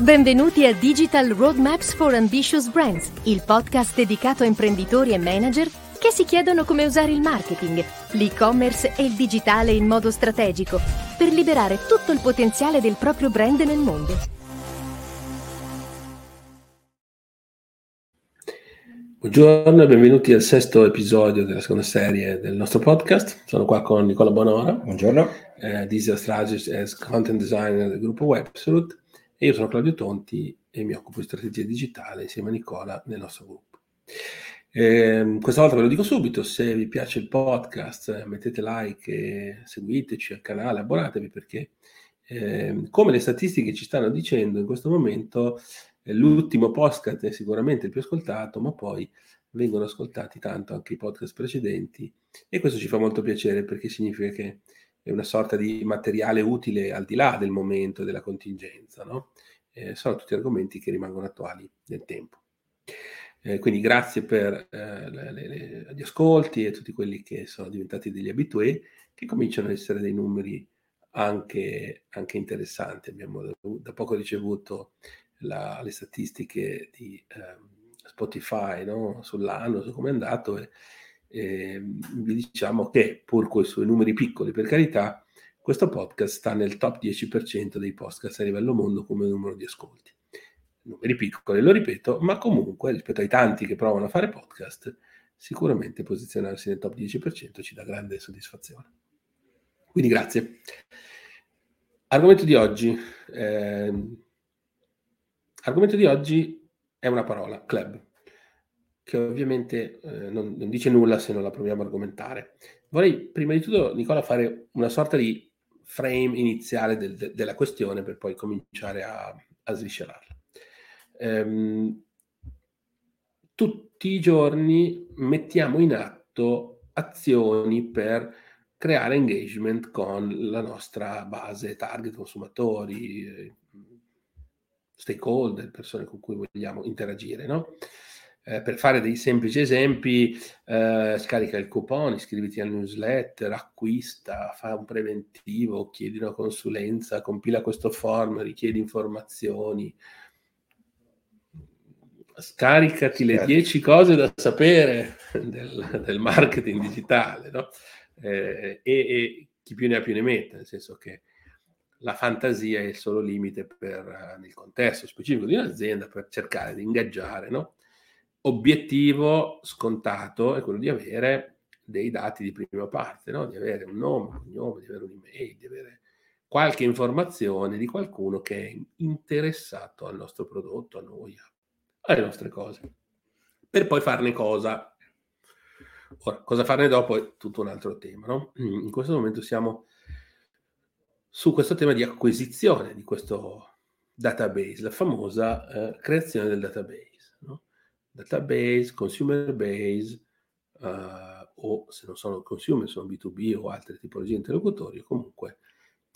Benvenuti a Digital Roadmaps for Ambitious Brands, il podcast dedicato a imprenditori e manager che si chiedono come usare il marketing, l'e-commerce e il digitale in modo strategico per liberare tutto il potenziale del proprio brand nel mondo. Buongiorno e benvenuti al sesto episodio della seconda serie del nostro podcast. Sono qua con Nicola Bonora. Buongiorno. Eh, Digital Strategist e Content Designer del gruppo Websalute e io sono Claudio Tonti e mi occupo di strategia digitale insieme a Nicola nel nostro gruppo. Eh, questa volta ve lo dico subito, se vi piace il podcast mettete like seguiteci al canale, abbonatevi perché eh, come le statistiche ci stanno dicendo in questo momento eh, l'ultimo podcast è sicuramente il più ascoltato, ma poi vengono ascoltati tanto anche i podcast precedenti e questo ci fa molto piacere perché significa che è una sorta di materiale utile al di là del momento e della contingenza, no? eh, sono tutti argomenti che rimangono attuali nel tempo. Eh, quindi grazie per eh, le, le, gli ascolti e tutti quelli che sono diventati degli abitué, che cominciano ad essere dei numeri anche, anche interessanti. Abbiamo da poco ricevuto la, le statistiche di ehm, Spotify no? sull'anno, su come è andato e, eh, vi diciamo che pur con i suoi numeri piccoli, per carità, questo podcast sta nel top 10% dei podcast a livello mondo come numero di ascolti. Numeri piccoli, lo ripeto, ma comunque rispetto ai tanti che provano a fare podcast, sicuramente posizionarsi nel top 10% ci dà grande soddisfazione. Quindi grazie. Argomento di oggi. Eh, argomento di oggi è una parola, club che ovviamente eh, non, non, dice nulla se non la proviamo a argomentare. Vorrei prima di tutto, Nicola, fare una sorta di frame iniziale del, de, della questione per poi cominciare a, a sviscerarla. Ehm, tutti i giorni mettiamo in atto azioni per creare engagement con la nostra base target consumatori, eh, stakeholder, persone con cui vogliamo interagire, no? Eh, per fare dei semplici esempi, eh, scarica il coupon, iscriviti al newsletter, acquista, fa un preventivo, chiedi una consulenza, compila questo form, richiedi informazioni, scaricati le 10 cose da sapere del, del marketing digitale, no? eh, e, e, chi più ne ha più ne mette, nel senso che la fantasia è il solo limite per, nel contesto specifico di un'azienda per cercare di ingaggiare, no? Obiettivo scontato è quello di avere dei dati di prima parte, no? di avere un nome, un cognome, di avere un'email, di avere qualche informazione di qualcuno che è interessato al nostro prodotto, a noi, alle nostre cose, per poi farne cosa. Ora, cosa farne dopo è tutto un altro tema. No? In questo momento siamo su questo tema di acquisizione di questo database, la famosa eh, creazione del database database, consumer base, uh, o se non sono consumer, sono B2B o altre tipologie di interlocutori, comunque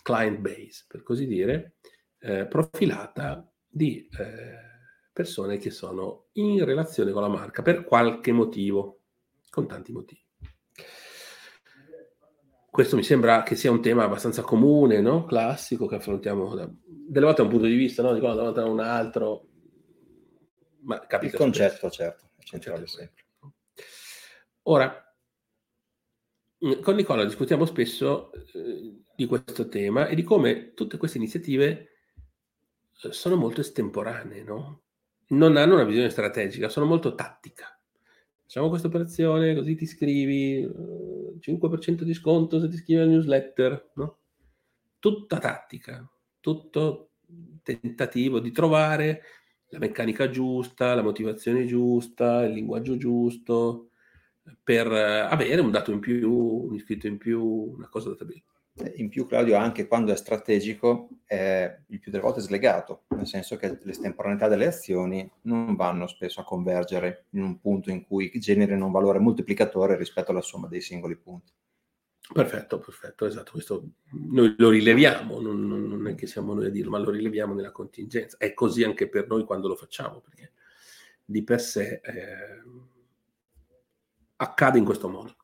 client base, per così dire, eh, profilata di eh, persone che sono in relazione con la marca per qualche motivo, con tanti motivi. Questo mi sembra che sia un tema abbastanza comune, no? classico, che affrontiamo da, delle volte da un punto di vista, no? di quando da un altro, ma capita il concetto, spesso. certo, è centrale sempre. Ora, mm, con Nicola discutiamo spesso eh, di questo tema e di come tutte queste iniziative eh, sono molto estemporanee, no? Non hanno una visione strategica, sono molto tattica. Facciamo questa operazione, così ti iscrivi, eh, 5% di sconto se ti iscrivi al newsletter, no? Tutta tattica, tutto tentativo di trovare la meccanica giusta, la motivazione giusta, il linguaggio giusto, per avere un dato in più, un iscritto in più, una cosa da tabella. In più, Claudio, anche quando è strategico, è il più delle volte slegato, nel senso che l'estemporaneità delle azioni non vanno spesso a convergere in un punto in cui generino un valore moltiplicatore rispetto alla somma dei singoli punti. Perfetto, perfetto, esatto, questo noi lo rileviamo, non, non, è che siamo noi a dirlo, ma lo rileviamo nella contingenza. È così anche per noi quando lo facciamo, perché di per sé eh, accade in questo modo.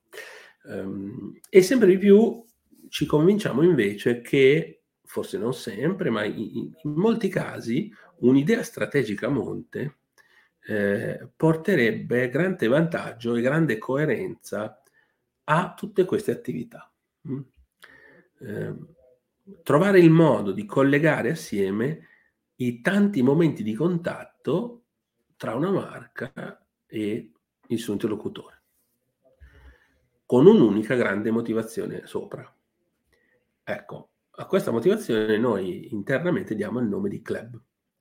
Um, e sempre di più ci convinciamo invece che forse non sempre, ma in, in molti casi un'idea strategica a monte eh, porterebbe grande vantaggio e grande coerenza a tutte queste attività. Mm? Eh, trovare il modo di collegare assieme i tanti momenti di contatto tra una marca e il suo interlocutore, con un'unica grande motivazione sopra. Ecco, a questa motivazione noi internamente diamo il nome di club,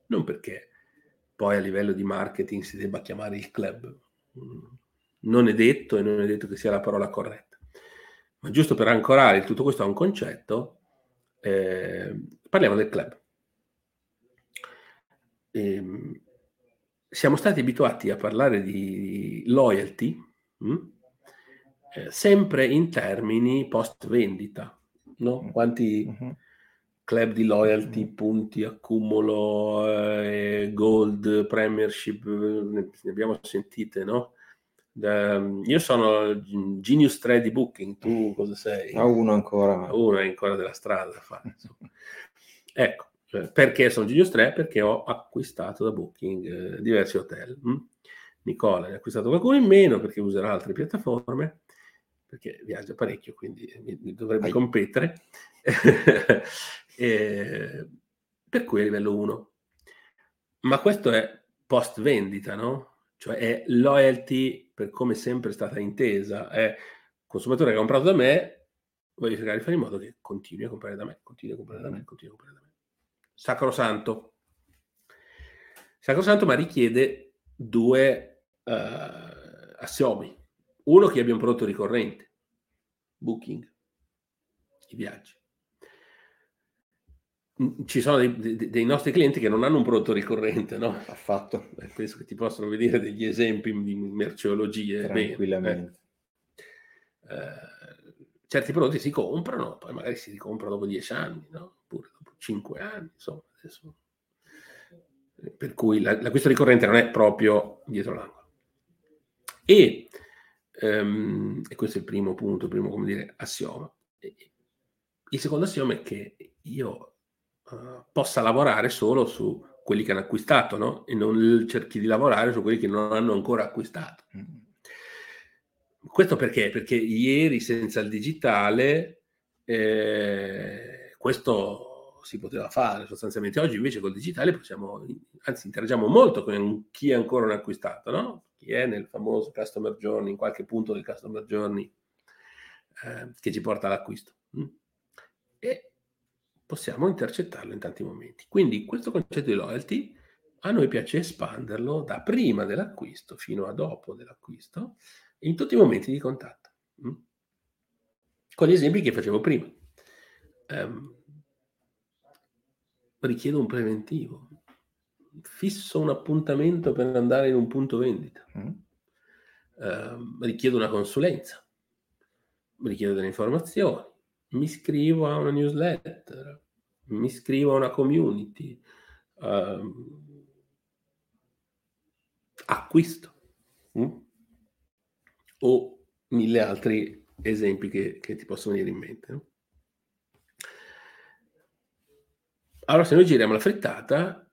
non perché poi a livello di marketing si debba chiamare il club, non è detto e non è detto che sia la parola corretta, ma giusto per ancorare tutto questo a un concetto, eh, parliamo del club. E, ehm, siamo stati abituati a parlare di loyalty mh? Hm? Eh, sempre in termini post vendita, no? Mm. Quanti uh-huh. club di loyalty, uh-huh. punti, accumulo, eh, gold, premiership, ne, ne abbiamo sentite, no? Uh, io sono Genius 3 di Booking, tu cosa sei? A uno ancora. Uno è ancora della strada da fare. ecco, cioè, perché sono Genius 3? Perché ho acquistato da Booking eh, diversi hotel. Mm? Nicola ne ha acquistato qualcuno in meno perché userà altre piattaforme, perché viaggia parecchio, quindi dovrebbe Ai. competere. e, per cui è livello 1. Ma questo è post vendita, no? Cioè loyalty per come è sempre stata intesa. È consumatore che ha comprato da me, voglio cercare di fare in modo che continui a comprare da me, continui a comprare da me, continui a comprare da me sacrosanto. Sacrosanto, ma richiede due uh, assiomi. Uno che abbia un prodotto ricorrente, booking, i viaggi. Ci sono dei, dei, nostri clienti che non hanno un prodotto ricorrente, no? Affatto. Eh, penso che ti possano vedere degli esempi di merceologie. Tranquillamente. Bene, eh, certi prodotti si comprano, poi magari si ricomprano dopo dieci anni, no? Oppure 5 anni, insomma. Adesso. Per cui l'acquisto ricorrente non è proprio dietro l'angolo. E, um, e questo è il primo punto, il primo, come dire, assioma. Il secondo assioma è che io uh, possa lavorare solo su quelli che hanno acquistato, no? E non cerchi di lavorare su quelli che non hanno ancora acquistato. Mm. Questo perché? Perché ieri senza il digitale eh, questo si poteva fare sostanzialmente. Oggi invece col digitale possiamo, anzi interagiamo molto con chi ancora non ha acquistato, no? Chi è nel famoso customer journey, in qualche punto del customer journey eh, che ci porta all'acquisto. Mm? E possiamo intercettarlo in tanti momenti. Quindi questo concetto di loyalty a noi piace espanderlo da prima dell'acquisto fino a dopo dell'acquisto in tutti i momenti di contatto. Mm? Con gli esempi che facevo prima. Um, richiedo un preventivo, fisso un appuntamento per andare in un punto vendita, mm. uh, richiedo una consulenza, richiedo delle informazioni, mi iscrivo a una newsletter, mi iscrivo a una community, uh, acquisto mm? o mille altri esempi che, che, ti possono venire in mente. No? Allora, se noi giriamo la frittata,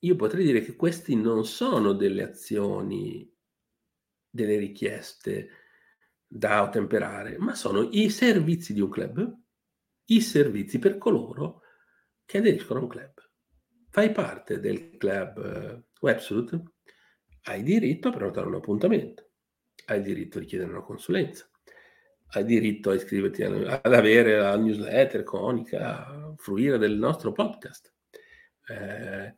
io potrei dire che questi non sono delle azioni, delle richieste da ottemperare, ma sono i servizi di un club, i servizi per coloro che aderiscono a un club. Fai parte del club uh, Websuit, hai diritto a prenotare un appuntamento, hai diritto a richiedere una consulenza, hai diritto a iscriverti ad avere la newsletter conica, a fruire del nostro podcast. Eh,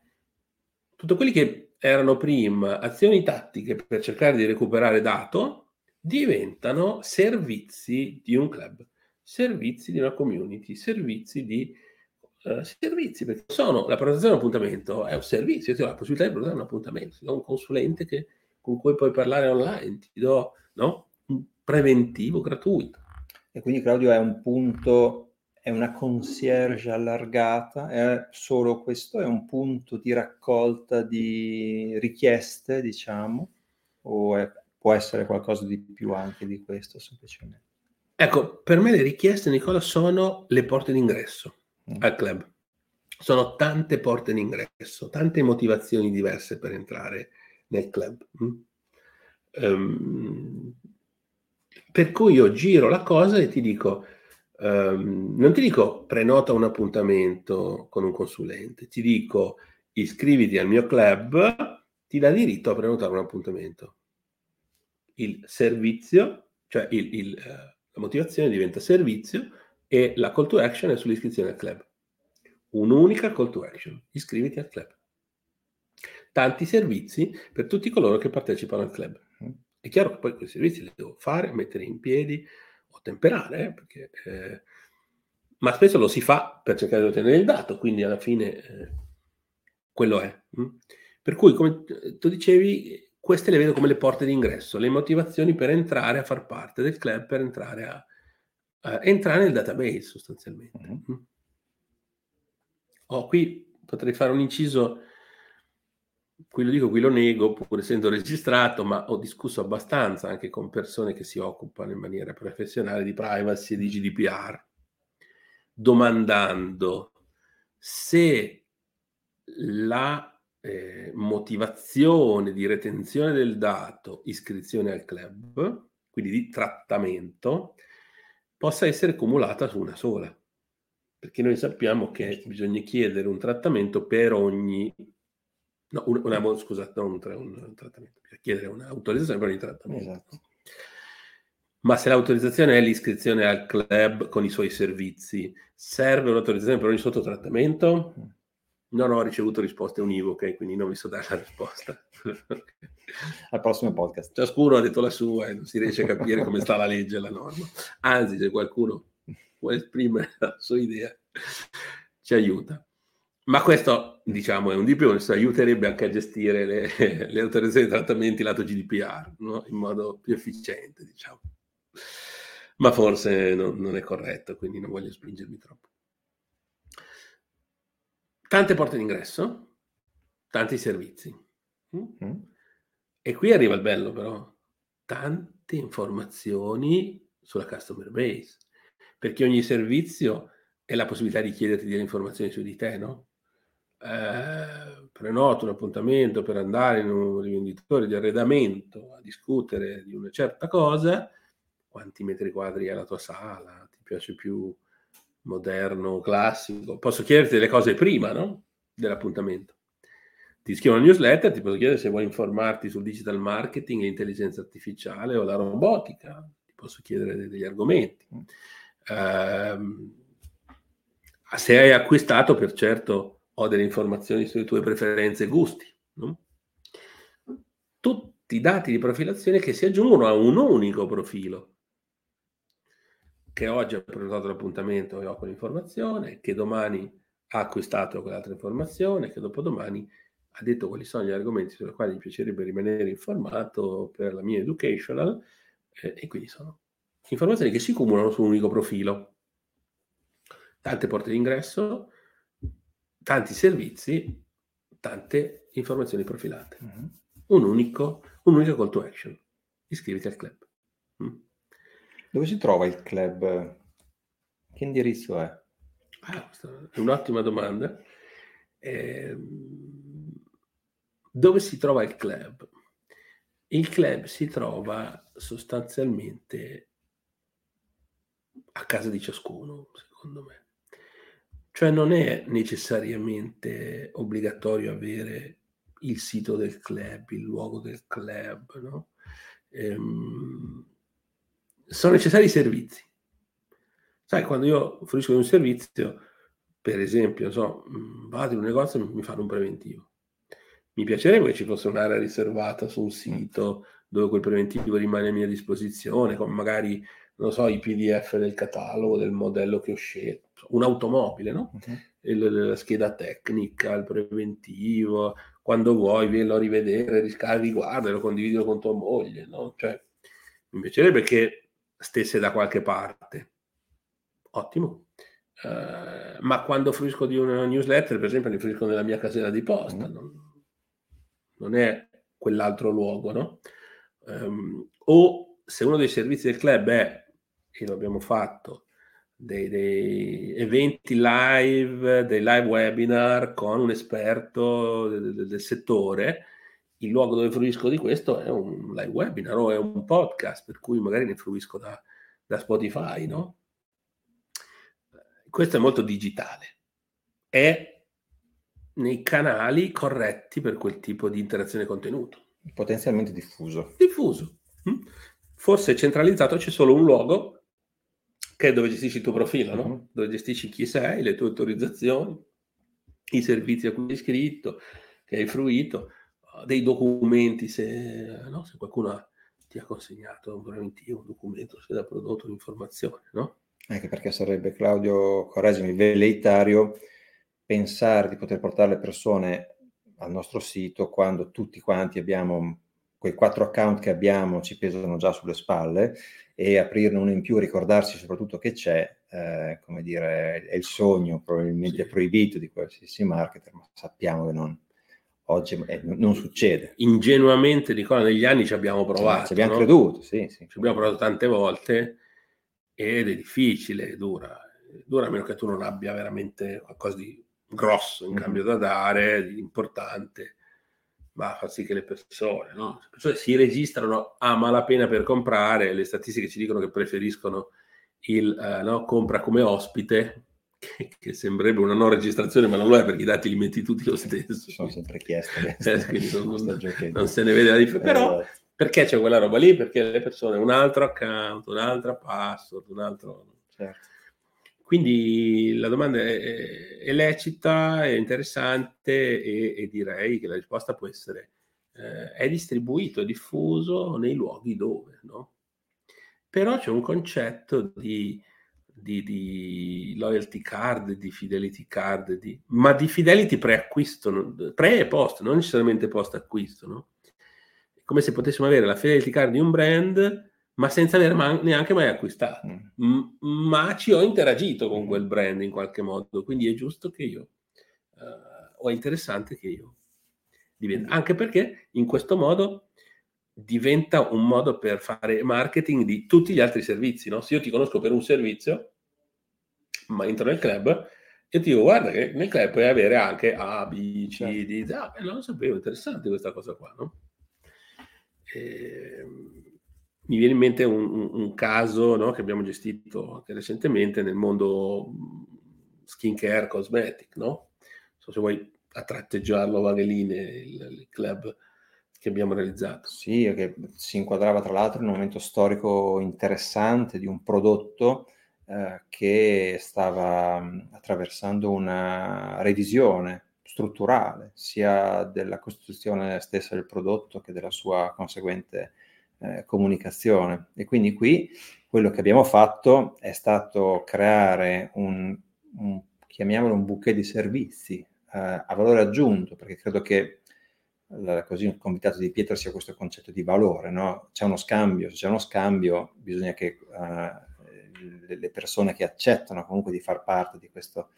tutto quelli che erano prima azioni tattiche per cercare di recuperare dato diventano servizi di un club, servizi di una community, servizi di uh, servizi, perché sono la prenotazione di un appuntamento, è un servizio, io ti do la possibilità di prenotare un appuntamento, ti do un consulente che, con cui puoi parlare online, ti do no? preventivo gratuito. E quindi Claudio è un punto, è una concierge allargata, è solo questo, è un punto di raccolta di richieste, diciamo, o è, può essere qualcosa di più anche di questo semplicemente? Ecco, per me le richieste, Nicola, sono le porte d'ingresso. mm. al club. Sono tante porte d'ingresso, tante motivazioni diverse per entrare nel club. Um, per cui io giro la cosa e ti dico, um, non ti dico prenota un appuntamento con un consulente, ti dico iscriviti al mio club, ti dà diritto a prenotare un appuntamento. Il servizio, cioè il, il, uh, la motivazione diventa servizio e la call to action è sull'iscrizione al club. Un'unica call to action, iscriviti al club. Tanti servizi per tutti coloro che partecipano al club. È chiaro che poi quei servizi li devo fare, mettere in piedi o temperare, eh, perché, eh, ma spesso lo si fa per cercare di ottenere il dato, quindi alla fine eh, quello è. Mh? Mm. Per cui, come tu dicevi, queste le vedo come le porte d'ingresso, le motivazioni per entrare a far parte del club, per entrare a, a entrare nel database sostanzialmente. Mm-hmm. Oh, qui potrei fare un inciso, qui lo dico, qui lo nego, pur essendo registrato, ma ho discusso abbastanza anche con persone che si occupano in maniera professionale di privacy e di GDPR, domandando se la eh, motivazione di retenzione del dato, iscrizione al club, quindi di trattamento, possa essere cumulata su una sola. Perché noi sappiamo che bisogna chiedere un trattamento per ogni... No, una, una, scusate, non un, un, trattamento, bisogna chiedere un'autorizzazione per ogni trattamento. Esatto. Ma se l'autorizzazione è l'iscrizione al club con i suoi servizi, serve un'autorizzazione per ogni sottotrattamento? Non ho ricevuto risposte univoche, quindi non vi so dare la risposta. Al prossimo podcast. Ciascuno ha detto la sua e non si riesce a capire come sta la legge e la norma. Anzi, se qualcuno vuole esprimere la sua idea, ci aiuta. Ma questo, diciamo, è un di più, aiuterebbe anche a gestire le, le autorizzazioni di trattamenti lato GDPR no? in modo più efficiente, diciamo. Ma forse non, non è corretto, quindi non voglio spingermi troppo tante porte d'ingresso, tanti servizi. Mm. E qui arriva il bello però, tante informazioni sulla customer base, perché ogni servizio è la possibilità di chiederti delle informazioni su di te, no? Eh, prenoto un appuntamento per andare in un rivenditore di arredamento a discutere di una certa cosa, quanti metri quadri è la tua sala, ti piace più moderno, classico. Posso chiederti delle cose prima, no? Dell'appuntamento. Ti scrivo una newsletter, ti posso chiedere se vuoi informarti sul digital marketing, l'intelligenza artificiale o la robotica. Ti posso chiedere degli argomenti. Uh, se hai acquistato, per certo, ho delle informazioni sulle tue preferenze e gusti. No? Tutti i dati di profilazione che si aggiungono a un unico profilo che oggi ha prenotato l'appuntamento e ho quell'informazione, che domani ha acquistato quell'altra informazione, che dopodomani ha detto quali sono gli argomenti sui quali mi piacerebbe rimanere informato per la mia educational eh, e quindi sono informazioni che si cumulano su un unico profilo. Tante porte d'ingresso, tanti servizi, tante informazioni profilate. Mm-hmm. Un unico, un unico call to action. Iscriviti al club. Dove si trova il club? Che indirizzo è? Ah, un'ottima domanda. Eh, dove si trova il club? Il club si trova sostanzialmente a casa di ciascuno, secondo me. Cioè non è necessariamente obbligatorio avere il sito del club, il luogo del club, no? Ehm, sono necessari i servizi. Sai, quando io di un servizio, per esempio, so, mm, vado in un negozio e mi fanno un preventivo. Mi piacerebbe che ci fosse un'area riservata su un sito dove quel preventivo rimane a mia disposizione, con magari, non so, i PDF del catalogo, del modello che ho scelto, un'automobile, no? Uh-huh. La scheda tecnica, il preventivo, quando vuoi, vieni a rivedere, riscarichi, guarda, lo condividi con tua moglie, no? Cioè, mi piacerebbe che stesse da qualche parte. Ottimo. Uh, ma quando fruisco di una newsletter, per esempio, ne fruisco nella mia casella di posta, mm. non, non, è quell'altro luogo, no? Um, o se uno dei servizi del club è, e lo abbiamo fatto, dei, dei, eventi live, dei live webinar con un esperto del, del, settore, il luogo dove fruisco di questo è un live webinar o è un podcast, per cui magari ne fruisco da, da Spotify, no? Questo è molto digitale. È nei canali corretti per quel tipo di interazione contenuto. Potenzialmente diffuso. Diffuso. Mm? Forse centralizzato c'è solo un luogo che è dove gestisci il tuo profilo, no? Uh-huh. Dove gestisci chi sei, le tue autorizzazioni, i servizi a cui hai iscritto, che hai fruito, dei documenti, se, no? se qualcuno ti ha consegnato un preventivo, un documento, se ha prodotto un'informazione, no? Anche perché sarebbe, Claudio, correggimi, velleitario pensare di poter portare le persone al nostro sito quando tutti quanti abbiamo quei quattro account che abbiamo ci pesano già sulle spalle e aprirne uno in più, ricordarsi soprattutto che c'è, eh, come dire, è il sogno probabilmente sì. proibito di qualsiasi marketer, ma sappiamo che non, oggi eh, non succede. Ingenuamente, Nicola, negli anni ci abbiamo provato. Ci abbiamo no? creduto, sì, sì. Ci abbiamo provato tante volte ed è difficile, dura. Dura a meno che tu non abbia veramente qualcosa di grosso in cambio da dare, importante, ma fa sì che le persone, no? le persone si registrano a malapena per comprare, le statistiche ci dicono che preferiscono il uh, no, compra come ospite, che, che, sembrerebbe una non registrazione, ma non lo è perché i dati li metti tutti lo stesso. Sono sempre chieste. eh, non, non, non, se ne vede la differenza. Però eh. perché c'è quella roba lì? Perché le persone un altro account, un'altra password, un altro... Certo quindi la domanda è, è lecita, è interessante e, e, direi che la risposta può essere eh, è distribuito, è diffuso nei luoghi dove, no? Però c'è un concetto di, di, di loyalty card, di fidelity card, di, ma di fidelity preacquisto, pre e post, non necessariamente post acquisto, no? Come se potessimo avere la fidelity card di un brand ma senza aver man- neanche mai acquistato. Mm. M- ma ci ho interagito con quel brand in qualche modo, quindi è giusto che io, uh, o è interessante che io diventa, anche perché in questo modo diventa un modo per fare marketing di tutti gli altri servizi, no? Se io ti conosco per un servizio, ma entro nel club, e ti dico, guarda che nel club puoi avere anche A, B, C, D, ah, non lo sapevo, interessante questa cosa qua, no? E, ehm, mi viene in mente un, un, caso no, che abbiamo gestito anche recentemente nel mondo skincare cosmetic, no? Non so se vuoi a tratteggiarlo Vageline, il, il club che abbiamo realizzato. Sì, che si inquadrava tra l'altro in un momento storico interessante di un prodotto eh, che stava attraversando una revisione strutturale sia della costituzione stessa del prodotto che della sua conseguente eh, comunicazione. E quindi qui quello che abbiamo fatto è stato creare un, un chiamiamolo un bouquet di servizi eh, a valore aggiunto, perché credo che così un convitato di Pietro sia questo concetto di valore, no? C'è uno scambio, se c'è uno scambio bisogna che uh, le persone che accettano comunque di far parte di questo,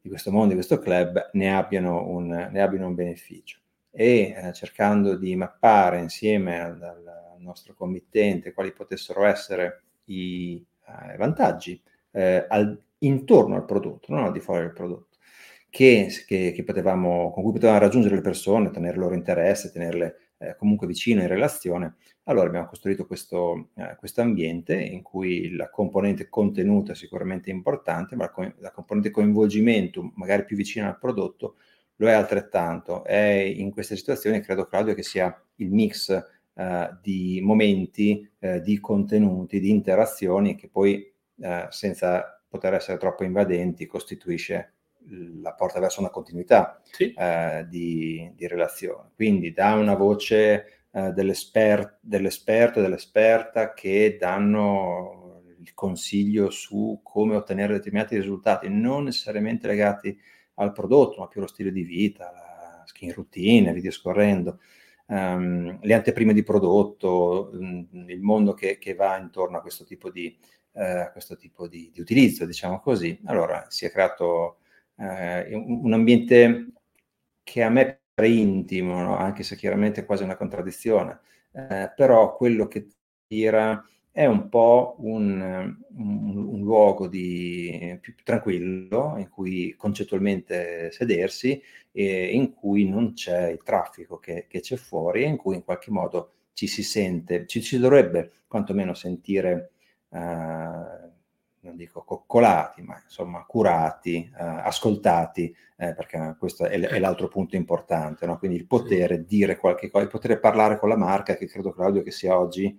di questo mondo, di questo club, ne abbiano un, ne abbiano un beneficio. E eh, cercando di mappare insieme al, al nostro committente quali potessero essere i eh, vantaggi eh, al, intorno al prodotto, non al di fuori del prodotto, che, che, che potevamo, con cui potevamo raggiungere le persone, tenere il loro interesse, tenerle eh, comunque vicino in relazione. Allora abbiamo costruito questo eh, ambiente in cui la componente contenuta è sicuramente importante, ma la, la componente coinvolgimento, magari più vicina al prodotto, lo è altrettanto. E in queste situazioni credo, Claudio, che sia il mix eh, di momenti, eh, di contenuti, di interazioni che poi, eh, senza poter essere troppo invadenti, costituisce la porta verso una continuità sì. Eh, di, di, relazione. Quindi da una voce eh, dell'esper- dell'esperto e dell'esperta che danno il consiglio su come ottenere determinati risultati, non necessariamente legati al prodotto, ma più allo stile di vita, la skin routine, via scorrendo um, le anteprime di prodotto, um, il mondo che, che, va intorno a questo tipo di, uh, questo tipo di, di utilizzo, diciamo così. Allora si è creato uh, un, ambiente che a me è intimo, no? anche se chiaramente è quasi una contraddizione, uh, però quello che tira è un po' un, un, un luogo di, più, tranquillo in cui concettualmente sedersi e in cui non c'è il traffico che, che c'è fuori e in cui in qualche modo ci si sente, ci si dovrebbe quantomeno sentire, eh, non dico coccolati, ma insomma curati, eh, ascoltati, eh, perché questo è, è, l'altro punto importante, no? quindi il potere sì. dire qualche cosa, il poter parlare con la marca, che credo Claudio che sia oggi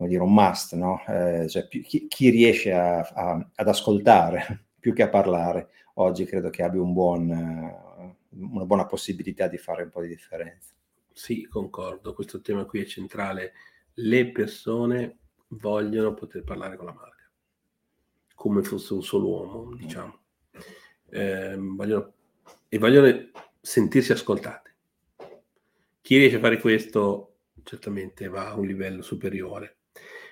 come dire, un must, no? Eh, cioè, chi, chi, riesce a, a, ad ascoltare più che a parlare, oggi credo che abbia un buon, una buona possibilità di fare un po' di differenza. Sì, concordo, questo tema qui è centrale. Le persone vogliono poter parlare con la marca, come fosse un solo uomo, diciamo. Eh, vogliono, e vogliono sentirsi ascoltate. Chi riesce a fare questo certamente va a un livello superiore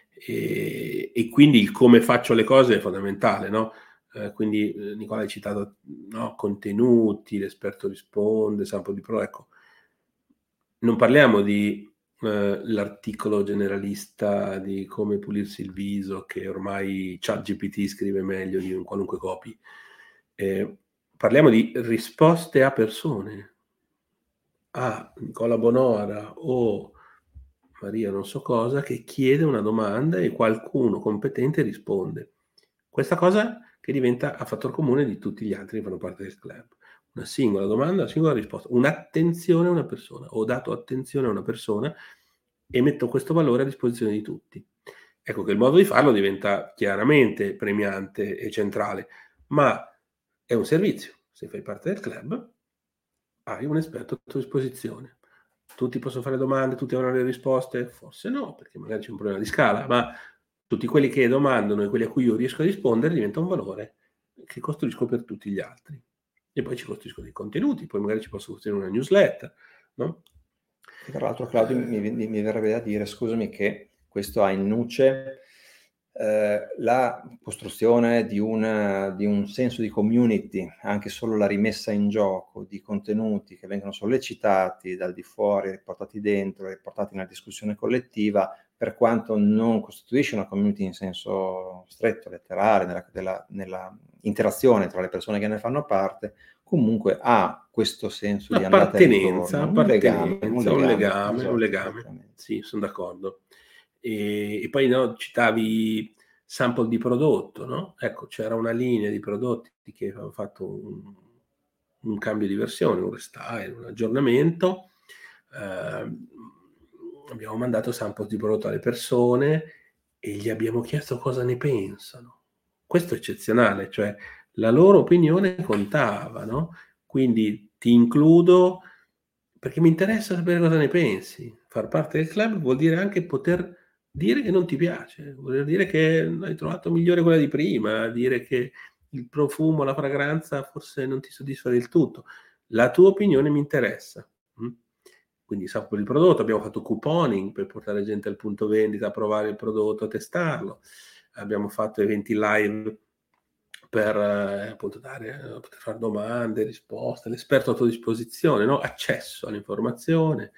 e, e, quindi il come faccio le cose è fondamentale, no? Eh, quindi eh, Nicola hai citato no? contenuti, l'esperto risponde, sample di pro, ecco. Non parliamo di eh, l'articolo generalista di come pulirsi il viso che ormai ChatGPT scrive meglio di un qualunque copy. Eh, parliamo di risposte a persone, a Nicola Bonora o Maria non so cosa, che chiede una domanda e qualcuno competente risponde. Questa cosa che diventa a fattor comune di tutti gli altri che fanno parte del club. Una singola domanda, una singola risposta, un'attenzione a una persona. Ho dato attenzione a una persona e metto questo valore a disposizione di tutti. Ecco che il modo di farlo diventa chiaramente premiante e centrale, ma è un servizio. Se fai parte del club, hai un esperto a tua disposizione tutti possono fare domande, tutti avranno le risposte? Forse no, perché magari c'è un problema di scala, ma tutti quelli che domandano e quelli a cui io riesco a rispondere diventa un valore che costruisco per tutti gli altri. E poi ci costruisco dei contenuti, poi magari ci posso costruire una newsletter, no? Tra l'altro, Claudio, mi, mi, mi verrebbe da dire, scusami, che questo ha in nuce eh, la costruzione di, una, di, un senso di community, anche solo la rimessa in gioco di contenuti che vengono sollecitati dal di fuori, riportati dentro, riportati nella discussione collettiva, per quanto non costituisce una community in senso stretto, letterale, nella, della, nella interazione tra le persone che ne fanno parte, comunque ha questo senso di appartenenza, un legame, un legame, un legame, un legame. Sì, sono d'accordo. E, e poi no, citavi sample di prodotto, no? Ecco, c'era una linea di prodotti che aveva fatto un, un cambio di versione, un restyle, un aggiornamento. Eh, abbiamo mandato sample di prodotto alle persone e gli abbiamo chiesto cosa ne pensano. Questo è eccezionale, cioè la loro opinione contava, no? Quindi ti includo perché mi interessa sapere cosa ne pensi. Far parte del club vuol dire anche poter dire che non ti piace, vuol dire che hai trovato migliore quella di prima, dire che il profumo, la fragranza forse non ti soddisfa del tutto. La tua opinione mi interessa. Mm? Quindi sapo il prodotto, abbiamo fatto couponing per portare gente al punto vendita a provare il prodotto, a testarlo. Abbiamo fatto eventi live per eh, appunto dare, eh, poter fare domande, risposte, l'esperto a tua disposizione, no? accesso all'informazione,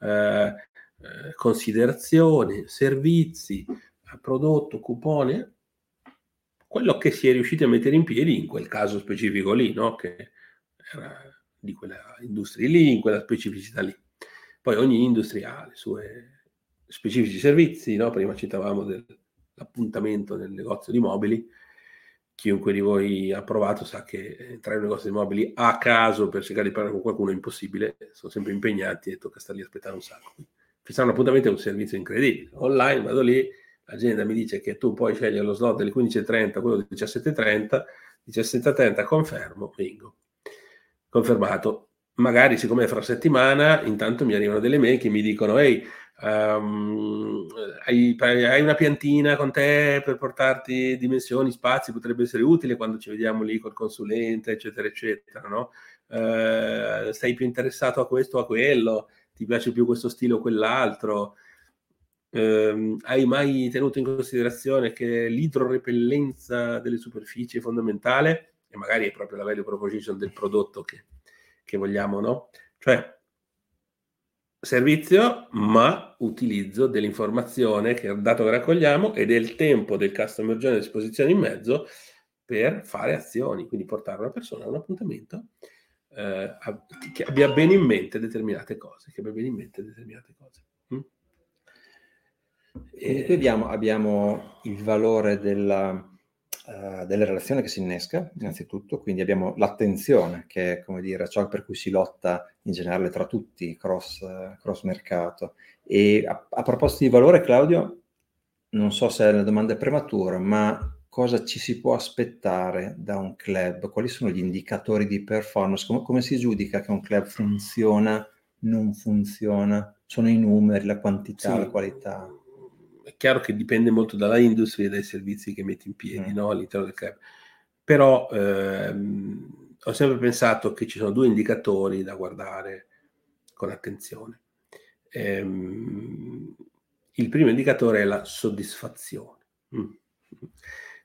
eh, eh, considerazioni, servizi, prodotto, cupone, quello che si è riusciti a mettere in piedi in quel caso specifico lì, no? che era di quella industria lì, in quella specificità lì. Poi ogni industria ha le sue specifici servizi, no? prima citavamo dell'appuntamento nel negozio di mobili, chiunque di voi ha provato sa che entrare in un negozio di mobili a caso per cercare di parlare con qualcuno è impossibile, sono sempre impegnati e tocca stare lì a aspettare un sacco fissare un appuntamento è un servizio incredibile. Online vado lì, l'azienda mi dice che tu puoi scegliere lo slot delle 15.30, quello delle 17.30, 17.30 confermo, bingo. Confermato. Magari siccome è fra settimana, intanto mi arrivano delle mail che mi dicono ehi, um, hai, hai, una piantina con te per portarti dimensioni, spazi, potrebbe essere utile quando ci vediamo lì col consulente, eccetera, eccetera, no? Uh, sei più interessato a questo o a quello? ti piace più questo stile o quell'altro? Eh, hai mai tenuto in considerazione che l'idrorepellenza delle superfici è fondamentale? E magari è proprio la value proposition del prodotto che, che vogliamo, no? Cioè, servizio, ma utilizzo dell'informazione che dato che raccogliamo e del tempo del customer journey a disposizione in mezzo per fare azioni, quindi portare una persona a un appuntamento eh, che abbia bene in mente determinate cose, che abbia bene in mente determinate cose. Mm? E qui abbiamo, abbiamo il valore della, Uh, della relazione che si innesca, innanzitutto, quindi abbiamo l'attenzione, che è come dire ciò per cui si lotta in generale tra tutti, cross, cross mercato. E a, a, proposito di valore, Claudio, non so se la domanda è prematura, ma cosa ci si può aspettare da un club? Quali sono gli indicatori di performance? Come, come si giudica che un club funziona, non funziona? Sono i numeri, la quantità, sì. la qualità? È chiaro che dipende molto dalla industria e dai servizi che metti in piedi mm. no, all'interno del club. Però ehm, ho sempre pensato che ci sono due indicatori da guardare con attenzione. Ehm, il primo indicatore è la soddisfazione. Mm.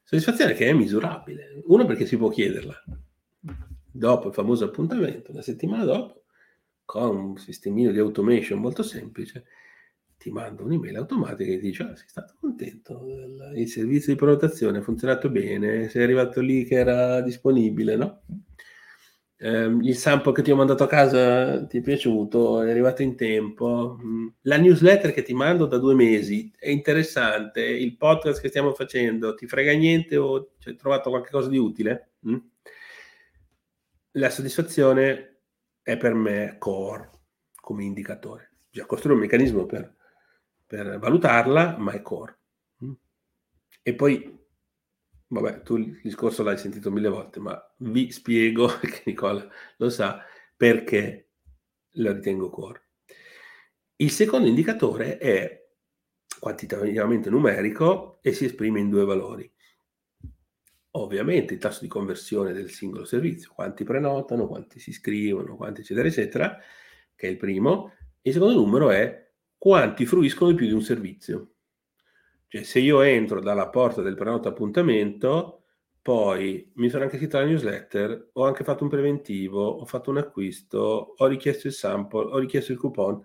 Soddisfazione che è misurabile. Uno perché si può chiederla. Dopo il famoso appuntamento, una settimana dopo, con un sistemino di automation molto semplice, ti manda un'email automatica che dice ah, sei stato contento, il servizio di prenotazione ha funzionato bene, sei arrivato lì che era disponibile, no? Eh, il sample che ti ho mandato a casa ti è piaciuto, è arrivato in tempo, mm. la newsletter che ti mando da due mesi è interessante, il podcast che stiamo facendo ti frega niente o hai trovato qualcosa di utile? Mm? La soddisfazione è per me core come indicatore. Già costruire un meccanismo per per valutarla, ma è core. Mm. E poi, vabbè, tu il discorso l'hai sentito mille volte, ma vi spiego, che Nicola lo sa, perché la ritengo core. Il secondo indicatore è quantitativamente numerico e si esprime in due valori. Ovviamente il tasso di conversione del singolo servizio, quanti prenotano, quanti si iscrivono, quanti eccetera eccetera, che è il primo. Il secondo numero è quanti fruiscono di più di un servizio. Cioè, se io entro dalla porta del prenoto appuntamento, poi mi sono anche iscritto alla newsletter, ho anche fatto un preventivo, ho fatto un acquisto, ho richiesto il sample, ho richiesto il coupon,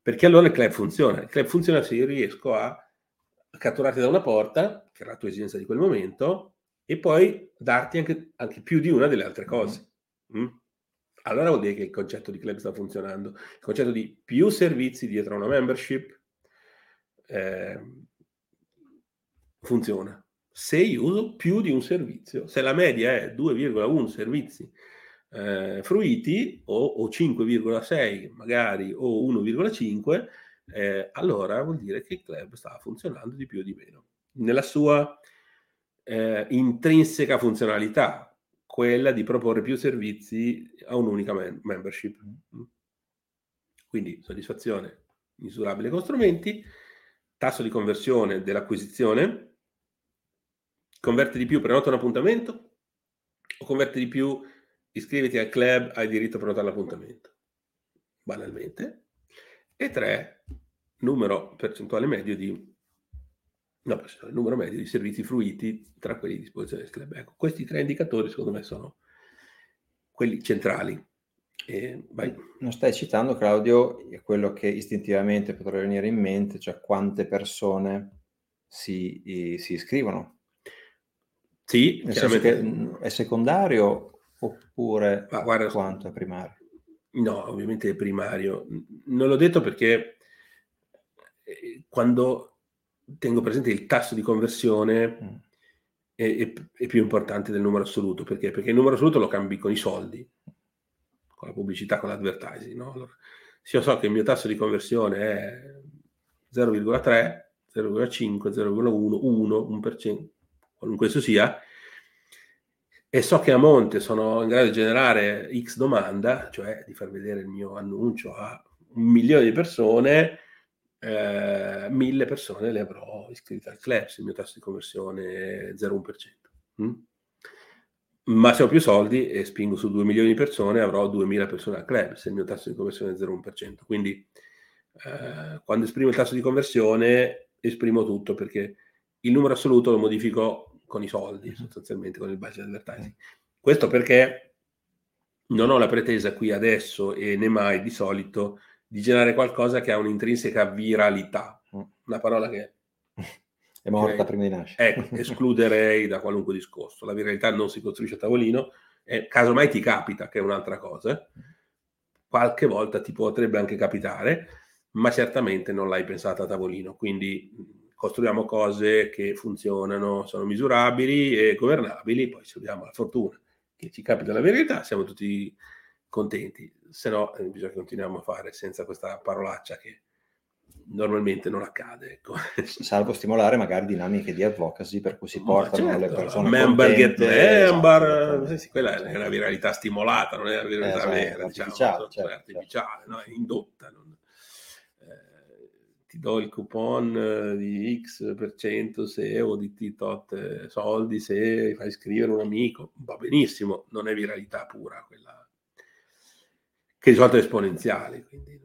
perché allora il club funziona. Il club funziona se io riesco a catturarti da una porta, che è la tua esigenza di quel momento, e poi darti anche, anche più di una delle altre cose. Mm? Allora vuol dire che il concetto di club sta funzionando. Il concetto di più servizi dietro a una membership eh, funziona. Se io uso più di un servizio, se la media è 2,1 servizi eh, fruiti o, o 5,6 magari o 1,5, eh, allora vuol dire che il club sta funzionando di più o di meno. Nella sua eh, intrinseca funzionalità, quella di proporre più servizi a un'unica mem- membership. Mm. Quindi soddisfazione misurabile con strumenti, tasso di conversione dell'acquisizione, converte di più, prenota un appuntamento, o converte di più, iscriviti al club, hai diritto a prenotare l'appuntamento, banalmente. E tre, numero percentuale medio di no, il numero medio di servizi fruiti tra quelli a disposizione del club. Ecco, questi tre indicatori secondo me sono quelli centrali. E, non stai citando, Claudio, quello che istintivamente potrebbe venire in mente, cioè quante persone si, si iscrivono. Sì, mm, è secondario oppure Ma guarda, quanto è primario? No, ovviamente è primario. Non l'ho detto perché eh, quando tengo presente il tasso di conversione mm. è, è, è, più importante del numero assoluto. Perché? Perché il numero assoluto lo cambi con i soldi, con la pubblicità, con l'advertising. No? Allora, se io so che il mio tasso di conversione è 0,3, 0,5, 0,1, 1, 1%, qualunque esso sia, e so che a monte sono in grado di generare X domanda, cioè di far vedere il mio annuncio a un milione di persone, eh, mille persone le avrò iscritte al club se il mio tasso di conversione è 0,1%. Mm? Ma se ho più soldi e spingo su 2 milioni di persone, avrò 2000 persone al club se il mio tasso di conversione è 0,1%. Quindi eh, quando esprimo il tasso di conversione esprimo tutto perché il numero assoluto lo modifico con i soldi, mm-hmm. sostanzialmente con il budget advertising. Questo perché non ho la pretesa qui adesso e né mai di solito di generare qualcosa che ha un'intrinseca viralità, mm. una parola che è morta prima di nascere. Ecco, escluderei da qualunque discorso. La viralità non si costruisce a tavolino, e casomai ti capita, che è un'altra cosa. Qualche volta ti potrebbe anche capitare, ma certamente non l'hai pensata a tavolino. Quindi costruiamo cose che funzionano, sono misurabili e governabili, poi se abbiamo la fortuna che ci capita la verità, siamo tutti contenti. Se no, eh, bisogna che continuiamo a fare senza questa parolaccia che normalmente non accade. Ecco. Salvo stimolare magari dinamiche di advocacy per cui si portano certo, le persone member get member, esatto, sì, sì, quella è una viralità stimolata, non è una viralità esatto, vera, diciamo, artificiale, certo, artificiale certo. no? è indotta. Non, eh, ti do il coupon di X per cento se o di T tot eh, soldi se fai scrivere un amico, va benissimo, non è viralità pura quella che di solito è esponenziale, quindi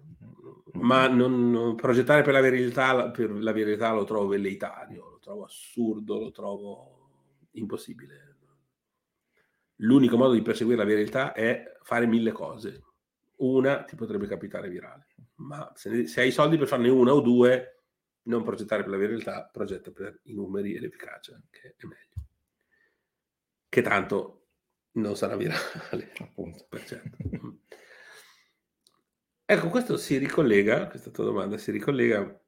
ma non, non, progettare per la, verità, per la verità lo trovo velleitario, lo trovo assurdo, lo trovo impossibile. L'unico modo di perseguire la verità è fare mille cose. Una ti potrebbe capitare virale, ma se, se hai i soldi per farne una o due, non progettare per la verità, progetta per i numeri e l'efficacia, che è meglio. Che tanto non sarà virale, appunto. Per certo. Ecco, questo si ricollega, questa tua domanda si ricollega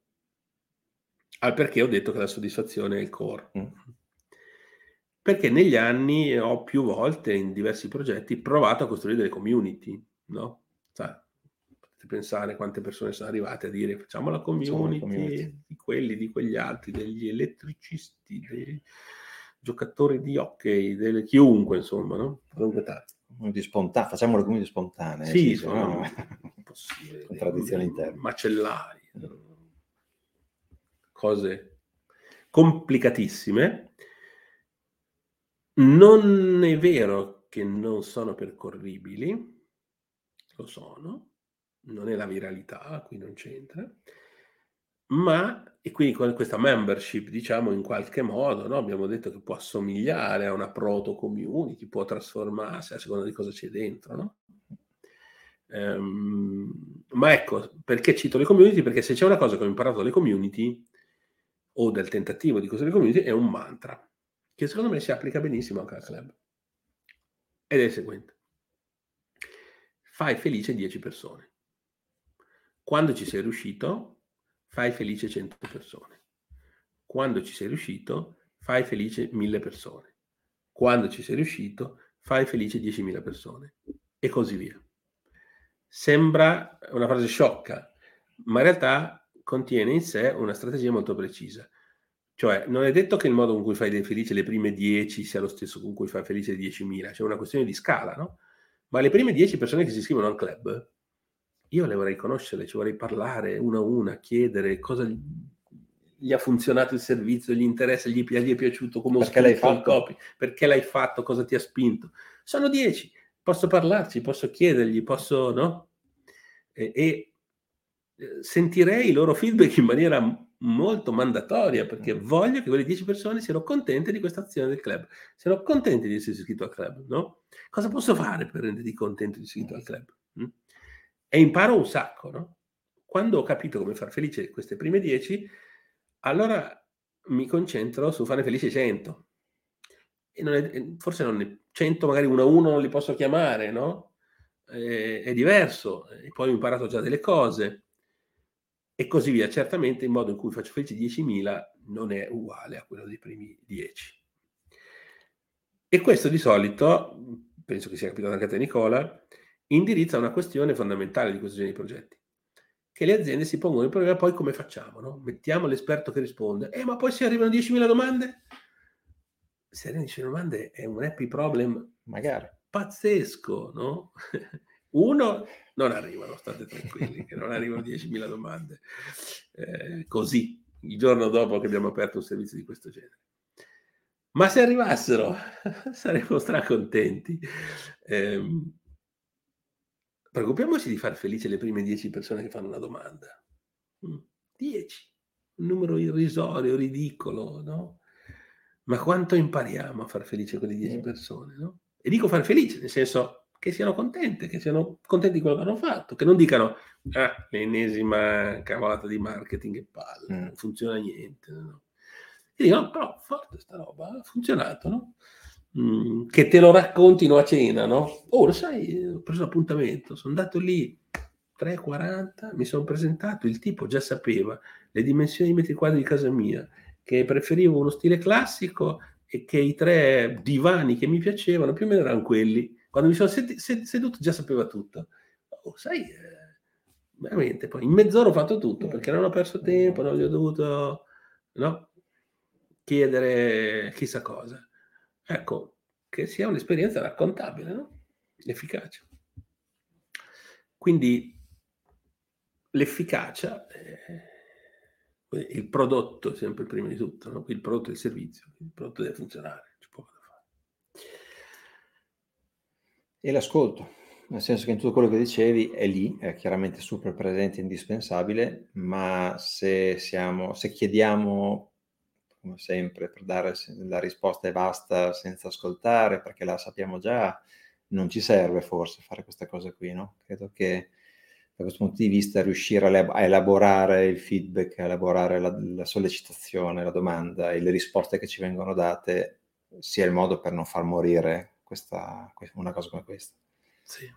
al perché ho detto che la soddisfazione è il core. Mm. Perché negli anni ho più volte in diversi progetti provato a costruire delle community, no? Cioè, potete pensare quante persone sono arrivate a dire facciamo la community, community. di quelli, di quegli altri, degli elettricisti, dei giocatori di hockey, delle, chiunque, insomma, no? Di spontanea, facciamo le community spontanee. Sì, sì sono... no? possibile. Contraddizioni interne. Macellari, cose complicatissime. Non è vero che non sono percorribili, lo sono, non è la viralità, qui non c'entra, ma, e quindi con questa membership, diciamo, in qualche modo, no? abbiamo detto che può assomigliare a una proto community, può trasformarsi a seconda di cosa c'è dentro, no? Um, ma ecco, perché cito le community? Perché se c'è una cosa che ho imparato dalle community o del tentativo di costruire community è un mantra che secondo me si applica benissimo anche al club. Ed è il seguente. Fai felice 10 persone. Quando ci sei riuscito, fai felice 100 persone. Quando ci sei riuscito, fai felice 1000 persone. Quando ci sei riuscito, fai felice 10.000 persone. E così via. Sembra una frase sciocca, ma in realtà contiene in sé una strategia molto precisa. Cioè, non è detto che il modo con cui fai felice le prime 10 sia lo stesso con cui fai felice 10.000, c'è una questione di scala, no? Ma le prime 10 persone che si iscrivono al club, io le vorrei conoscere, ci vorrei parlare una a una, chiedere cosa gli ha funzionato il servizio, gli interessa, gli, gli è piaciuto, come perché l'hai fatto? Copy, perché l'hai fatto, cosa ti ha spinto. Sono 10 posso parlarci, posso chiedergli, posso, no? E, e eh, sentirei i loro feedback in maniera molto mandatoria perché mm. voglio che quelle 10 persone siano contente di questa azione del club, siano contenti di essere iscritto al club, no? Cosa posso fare per renderti contento di essere iscritto al club? Mm? E imparo un sacco, no? Quando ho capito come far felice queste prime 10, allora mi concentro su farne felice 100. Non è, forse non ne 100 magari uno a uno non li posso chiamare, no? È diverso, e poi ho imparato già delle cose e così via. Certamente il modo in cui faccio felice 10.000 non è uguale a quello dei primi 10. E questo di solito, penso che sia capitato anche a te Nicola, indirizza una questione fondamentale di questo genere di progetti, che le aziende si pongono il problema poi come facciamo, no? Mettiamo l'esperto che risponde, eh ma poi se arrivano 10.000 domande? Serena dice domande è un happy problem magari pazzesco, no? Uno, non arrivano, state tranquilli, che non arrivano 10.000 domande eh, così, il giorno dopo che abbiamo aperto un servizio di questo genere. Ma se arrivassero, saremmo stracontenti. Eh, preoccupiamoci di far felice le prime 10 persone che fanno una domanda. 10, mm, un numero irrisorio, ridicolo, no? Ma quanto impariamo a far felice quelle 10 persone, no? E dico far felice, nel senso che siano contente, che siano contenti di quello che hanno fatto, che non dicano ah, l'ennesima cavolata di marketing e palle, mm. non funziona niente. No? E dicono, però forte sta roba, ha funzionato, no? Mm, che te lo raccontino a cena, no? Oh, lo sai, ho preso appuntamento, sono andato lì 3,40, mi sono presentato, il tipo già sapeva le dimensioni di metri quadri di casa mia, che preferivo uno stile classico e che i tre divani che mi piacevano più o meno erano quelli quando mi sono sed- sed- seduto già sapeva tutto. Oh, sai, eh, veramente, poi in mezz'ora ho fatto tutto perché non ho perso tempo, non gli ho dovuto no, chiedere chissà cosa. Ecco, che sia un'esperienza raccontabile, no? efficace. Quindi l'efficacia, eh, il prodotto sempre prima di tutto, no? il prodotto e il servizio, il prodotto deve funzionare. E l'ascolto, nel senso che in tutto quello che dicevi è lì, è chiaramente super presente indispensabile, ma se, siamo, se chiediamo, come sempre, per dare la risposta e basta senza ascoltare, perché la sappiamo già, non ci serve forse fare queste cose qui, no? Credo che da questo punto di vista riuscire a elaborare il feedback, a elaborare la, la sollecitazione, la domanda e le risposte che ci vengono date sia il modo per non far morire questa, una cosa come questa. Sì.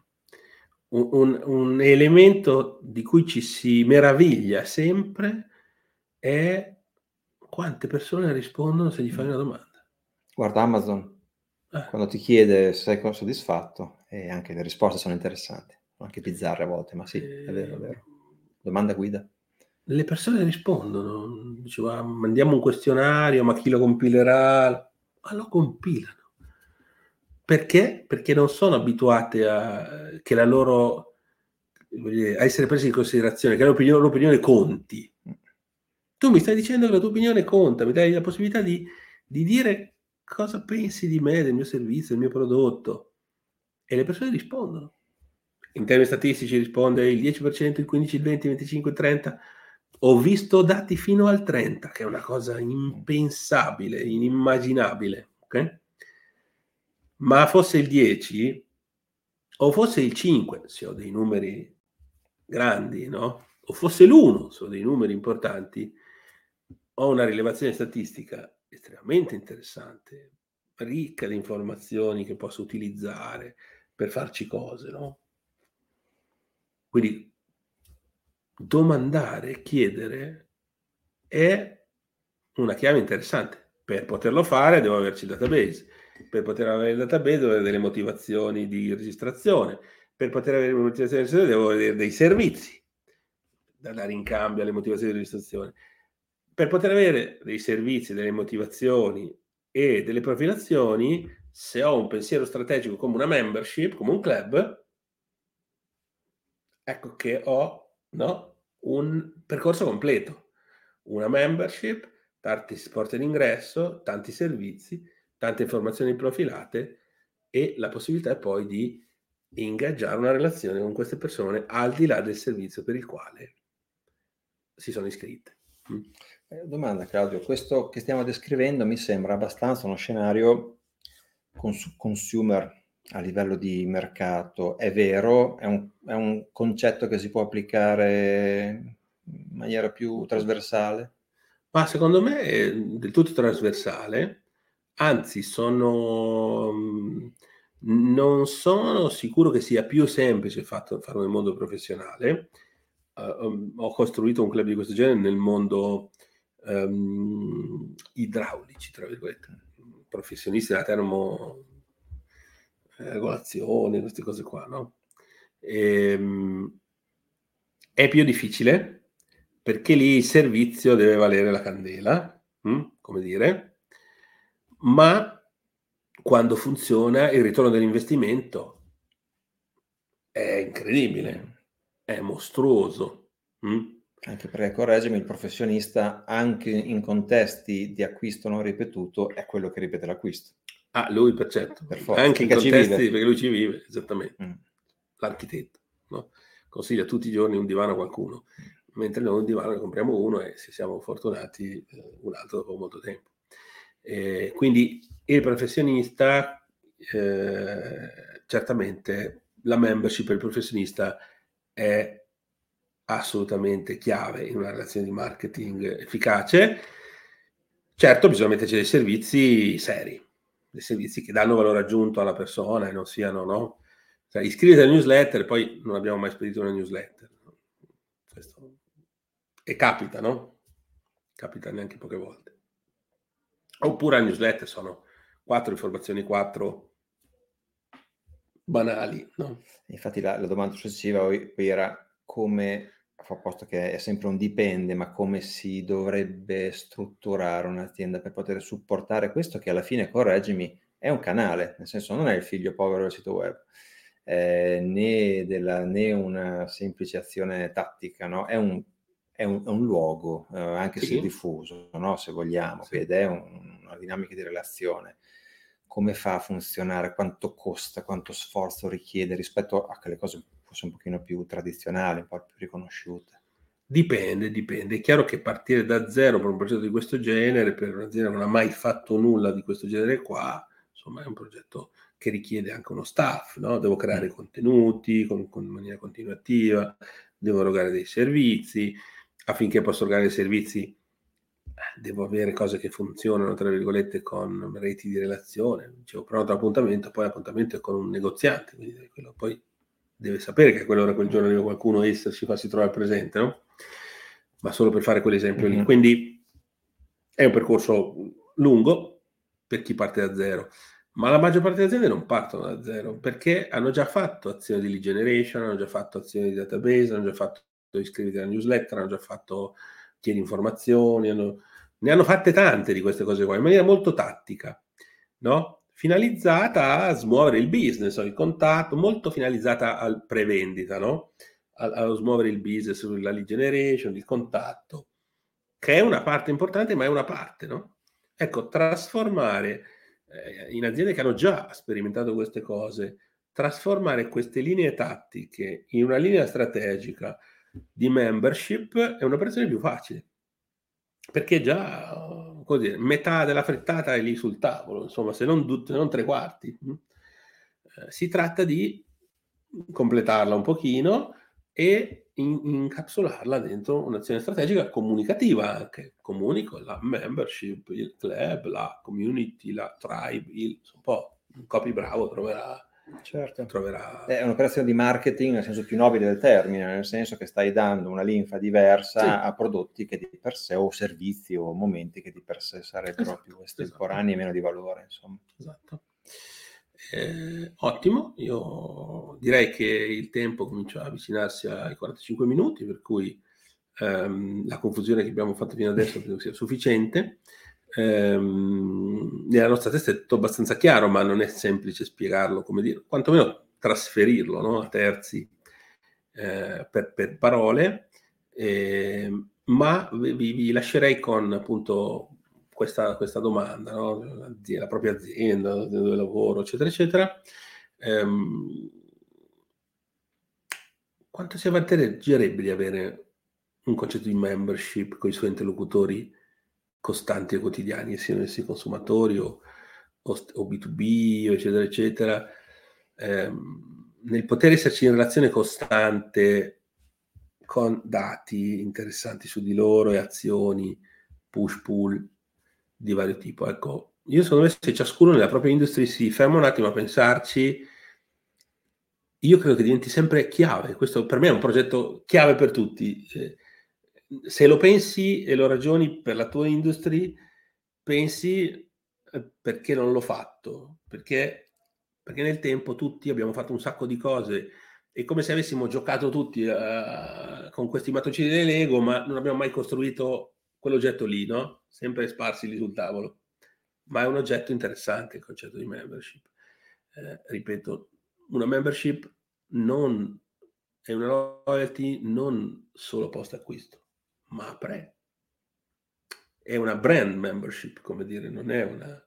Un, un, un, elemento di cui ci si meraviglia sempre è quante persone rispondono se gli fai una domanda. Guarda Amazon, eh. quando ti chiede se sei soddisfatto, e anche le risposte sono interessanti, anche bizzarre a volte, ma sì, è vero, è vero. Domanda guida. Le persone rispondono, diceva, mandiamo un questionario, ma chi lo compilerà? Ma lo compilano perché? Perché non sono abituate a, che la loro, a essere prese in considerazione, che la loro opinione, conti. Tu mi stai dicendo che la tua opinione conta, mi dai la possibilità di, di dire cosa pensi di me, del mio servizio, del mio prodotto. E le persone rispondono. In termini statistici risponde il 10%, il 15%, il 20%, il 25%, il 30%. Ho visto dati fino al 30%, che è una cosa impensabile, inimmaginabile. Okay? ma fosse il 10 o fosse il 5, se ho dei numeri grandi, no? O fosse l'1, se ho dei numeri importanti, ho una rilevazione statistica estremamente interessante, ricca di informazioni che posso utilizzare per farci cose, no? Quindi domandare, chiedere è una chiave interessante. Per poterlo fare devo averci il database per poter avere il database devo avere delle motivazioni di registrazione, per poter avere le motivazioni di registrazione devo avere dei servizi da dare in cambio alle motivazioni di registrazione. Per poter avere dei servizi, delle motivazioni e delle profilazioni, se ho un pensiero strategico come una membership, come un club, ecco che ho no, un percorso completo, una membership, tanti porte d'ingresso, tanti servizi, tante informazioni profilate e la possibilità poi di ingaggiare una relazione con queste persone al di là del servizio per il quale si sono iscritte. Mm. Eh, domanda Claudio, questo che stiamo descrivendo mi sembra abbastanza uno scenario cons- consumer a livello di mercato. È vero? È un, è un concetto che si può applicare in maniera più trasversale? Ma secondo me è del tutto trasversale Anzi, sono mhmm, non sono sicuro che sia più semplice fatto farlo nel mondo professionale. Uh, ho costruito un club di questo genere nel mondo um, idraulici, tra virgolette, professionisti della termo regolazione, queste cose qua, no? E, um, è più difficile perché lì il servizio deve valere la candela, hm? come dire, ma quando funziona il ritorno dell'investimento è incredibile, è mostruoso. Mm? Anche perché, correggimi, il professionista anche in contesti di acquisto non ripetuto è quello che ripete l'acquisto. Ah, lui per certo, per forza. anche in contesti perché lui ci vive, esattamente. Mm. L'architetto no? consiglia tutti i giorni un divano a qualcuno, mentre noi un divano ne compriamo uno e se siamo fortunati eh, un altro dopo molto tempo. Eh, quindi il professionista eh, certamente la membership per il professionista è assolutamente chiave in una relazione di marketing efficace. Certo, bisogna metterci dei servizi seri, dei servizi che danno valore aggiunto alla persona e non siano, no? Cioè, iscriviti alla newsletter poi non abbiamo mai spedito una newsletter. Questo... E capita, no? Capita neanche poche volte. Oppure le newsletter sono quattro informazioni, quattro banali. No? Infatti la, la domanda successiva era come, posto che è sempre un dipende, ma come si dovrebbe strutturare un'azienda per poter supportare questo che alla fine, correggimi, è un canale, nel senso non è il figlio povero del sito web. Eh, né, della, né, una semplice azione tattica, no? è, un, è, un, è un luogo, eh, anche sì. se diffuso, no? se vogliamo, sì. ed è un, una dinamica di relazione come fa a funzionare, quanto costa, quanto sforzo richiede rispetto a quelle cose forse un pochino più tradizionali, un po' più riconosciute? Dipende, dipende. È chiaro che partire da zero per un progetto di questo genere, per un'azienda che non ha mai fatto nulla di questo genere qua, insomma è un progetto che richiede anche uno staff, no? Devo creare mm. contenuti con, con, in maniera continuativa, devo erogare dei servizi, affinché possa erogare dei servizi devo avere cose che funzionano, tra virgolette, con reti di relazione. Dicevo, prenoto appuntamento, poi l'appuntamento è con un negoziante, quindi quello poi deve sapere che a quell'ora, quel giorno arriva qualcuno, esserci, farsi trovare presente, no? Ma solo per fare quell'esempio mm-hmm. lì. Quindi è un percorso lungo per chi parte da zero, ma la maggior parte delle aziende non partono da zero perché hanno già fatto azioni di lead generation, hanno già fatto azioni di database, hanno già fatto iscriviti alla newsletter, hanno già fatto chiedi informazioni, hanno, ne hanno fatte tante di queste cose qua, in maniera molto tattica, no? Finalizzata a smuovere il business, il contatto, molto finalizzata al prevendita, no? allo smuovere il business, la lead generation, il contatto, che è una parte importante, ma è una parte, no? Ecco, trasformare eh, in aziende che hanno già sperimentato queste cose, trasformare queste linee tattiche in una linea strategica di membership è un'operazione più facile perché già così, metà della frittata è lì sul tavolo, insomma, se non, se non tre quarti. Mm. Eh, si tratta di completarla un pochino e in, incapsularla dentro un'azione strategica comunicativa anche. Comunico la membership, il club, la community, la tribe, il, un po' un copy bravo troverà Certo. Troverà... È un'operazione di marketing nel senso più nobile del termine, nel senso che stai dando una linfa diversa sì. a prodotti che di per sé, o servizi o momenti che di per sé sarebbero esatto, più estemporanei esatto. e meno di valore. Insomma. Esatto. Eh, ottimo, io direi che il tempo comincia a avvicinarsi ai 45 minuti, per cui ehm, la confusione che abbiamo fatto fino adesso credo sia sufficiente ehm, nella nostra testa è tutto abbastanza chiaro, ma non è semplice spiegarlo, come dire, quantomeno trasferirlo no? a terzi eh, per, per, parole, eh, ma vi, vi, lascerei con appunto questa, questa domanda, no? la propria azienda, dove lavoro, eccetera, eccetera. Ehm, quanto si avvantaggierebbe di avere un concetto di membership con i suoi interlocutori costanti e quotidiani, siano essi consumatori o, o, o B2B, eccetera, eccetera, ehm, nel poter esserci in relazione costante con dati interessanti su di loro e azioni push-pull di vario tipo. Ecco, io secondo me se ciascuno nella propria industria si ferma un attimo a pensarci, io credo che diventi sempre chiave. Questo per me è un progetto chiave per tutti. Eh, se lo pensi e lo ragioni per la tua industria, pensi eh, perché non l'ho fatto? Perché, perché nel tempo tutti abbiamo fatto un sacco di cose. È come se avessimo giocato tutti uh, con questi mattoncini di Lego, ma non abbiamo mai costruito quell'oggetto lì, no? Sempre sparsi lì sul tavolo. Ma è un oggetto interessante il concetto di membership. Eh, ripeto, una membership non è una loyalty non solo post acquisto ma pre. È una brand membership, come dire, non è una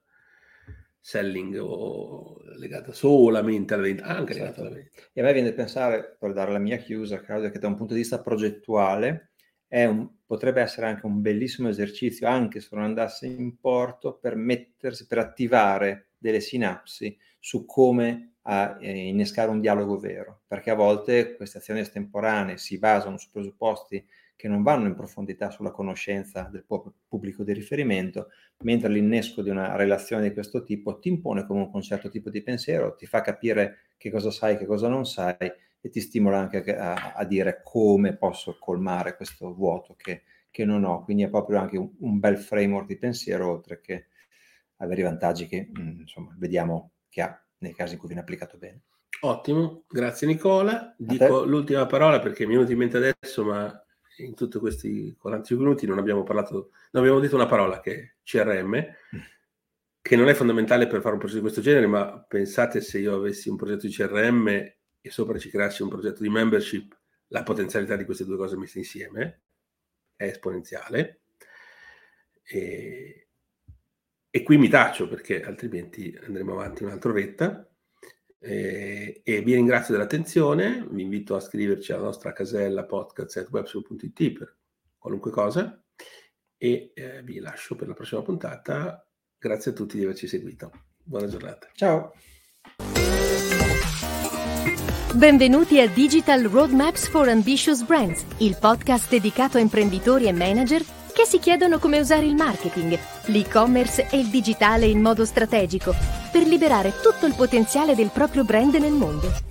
selling o legata solamente alla vendita, anche certo. legata alla vendita. E a me viene da pensare, per dare la mia chiusa, Claudia, che da un punto di vista progettuale un, potrebbe essere anche un bellissimo esercizio, anche se non andasse in porto, per mettersi, per attivare delle sinapsi su come a, eh, innescare un dialogo vero, perché a volte queste azioni estemporanee si basano su presupposti che non vanno in profondità sulla conoscenza del pubblico di riferimento, mentre l'innesco di una relazione di questo tipo ti impone comunque un certo tipo di pensiero, ti fa capire che cosa sai, che cosa non sai e ti stimola anche a, a dire come posso colmare questo vuoto che, che, non ho. Quindi è proprio anche un, un, bel framework di pensiero, oltre che avere i vantaggi che mh, insomma, vediamo che ha nei casi in cui viene applicato bene. Ottimo, grazie Nicola. Dico l'ultima parola perché mi è venuto in mente adesso, ma in tutti questi 45 minuti non abbiamo parlato, non abbiamo detto una parola che è CRM, mm. che non è fondamentale per fare un progetto di questo genere, ma pensate se io avessi un progetto di CRM e sopra ci creassi un progetto di membership, la potenzialità di queste due cose messe insieme è esponenziale. E, e qui mi taccio perché altrimenti andremo avanti un'altra oretta. Eh, e vi ringrazio dell'attenzione, vi invito a scriverci alla nostra casella podcast.webshow.it per qualunque cosa e eh, vi lascio per la prossima puntata. Grazie a tutti di averci seguito. Buona giornata. Ciao. Benvenuti a Digital Roadmaps for Ambitious Brands, il podcast dedicato a imprenditori e manager che si chiedono come usare il marketing, l'e-commerce e il digitale in modo strategico per liberare tutto il potenziale del proprio brand nel mondo.